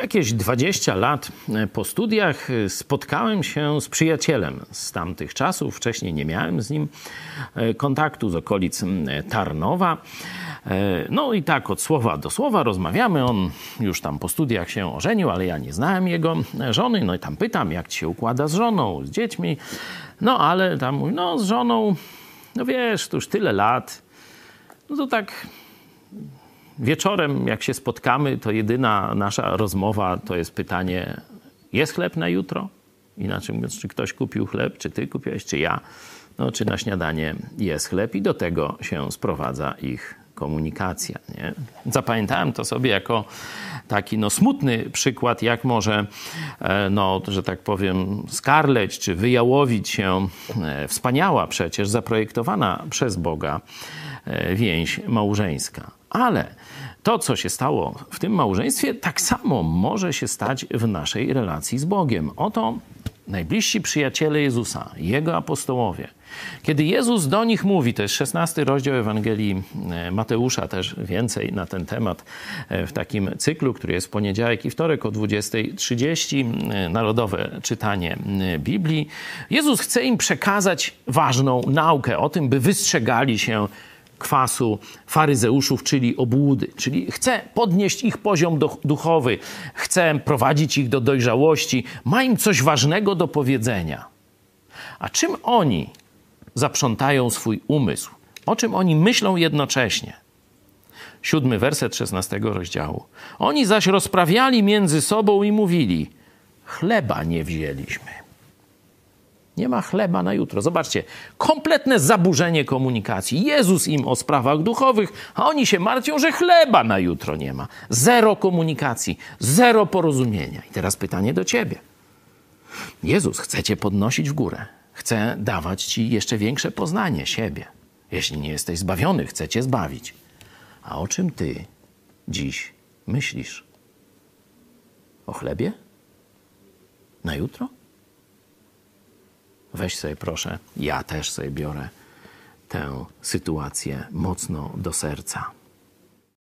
Jakieś 20 lat po studiach spotkałem się z przyjacielem z tamtych czasów. Wcześniej nie miałem z nim e, kontaktu z okolic Tarnowa. E, no i tak od słowa do słowa rozmawiamy. On już tam po studiach się ożenił, ale ja nie znałem jego żony. No i tam pytam, jak ci się układa z żoną, z dziećmi. No ale tam mówi, no z żoną, no wiesz, to już tyle lat. No to tak wieczorem, jak się spotkamy, to jedyna nasza rozmowa to jest pytanie: jest chleb na jutro? Inaczej mówiąc, czy ktoś kupił chleb, czy ty kupiłeś, czy ja? No, czy na śniadanie jest chleb, i do tego się sprowadza ich komunikacja. Nie? Zapamiętałem to sobie jako taki no, smutny przykład, jak może, e, no, że tak powiem, skarleć czy wyjałowić się e, wspaniała przecież, zaprojektowana przez Boga e, więź małżeńska. Ale to, co się stało w tym małżeństwie, tak samo może się stać w naszej relacji z Bogiem. Oto najbliżsi przyjaciele Jezusa, Jego apostołowie. Kiedy Jezus do nich mówi, to jest 16 rozdział Ewangelii e, Mateusza, też więcej na ten temat e, w takim cyklu, który jest w poniedziałek i wtorek o 20.30, e, narodowe czytanie Biblii. Jezus chce im przekazać ważną naukę o tym, by wystrzegali się kwasu faryzeuszów, czyli obłudy. Czyli chce podnieść ich poziom duchowy, chce prowadzić ich do dojrzałości, ma im coś ważnego do powiedzenia. A czym oni zaprzątają swój umysł? O czym oni myślą jednocześnie? Siódmy werset szesnastego rozdziału. Oni zaś rozprawiali między sobą i mówili: Chleba nie wzięliśmy. Nie ma chleba na jutro. Zobaczcie, kompletne zaburzenie komunikacji. Jezus im o sprawach duchowych, a oni się martwią, że chleba na jutro nie ma. Zero komunikacji, zero porozumienia. I teraz pytanie do ciebie. Jezus chce cię podnosić w górę. Chce dawać ci jeszcze większe poznanie siebie. Jeśli nie jesteś zbawiony, chce cię zbawić. A o czym ty dziś myślisz? O chlebie? Na jutro? Weź sobie proszę, ja też sobie biorę tę sytuację mocno do serca.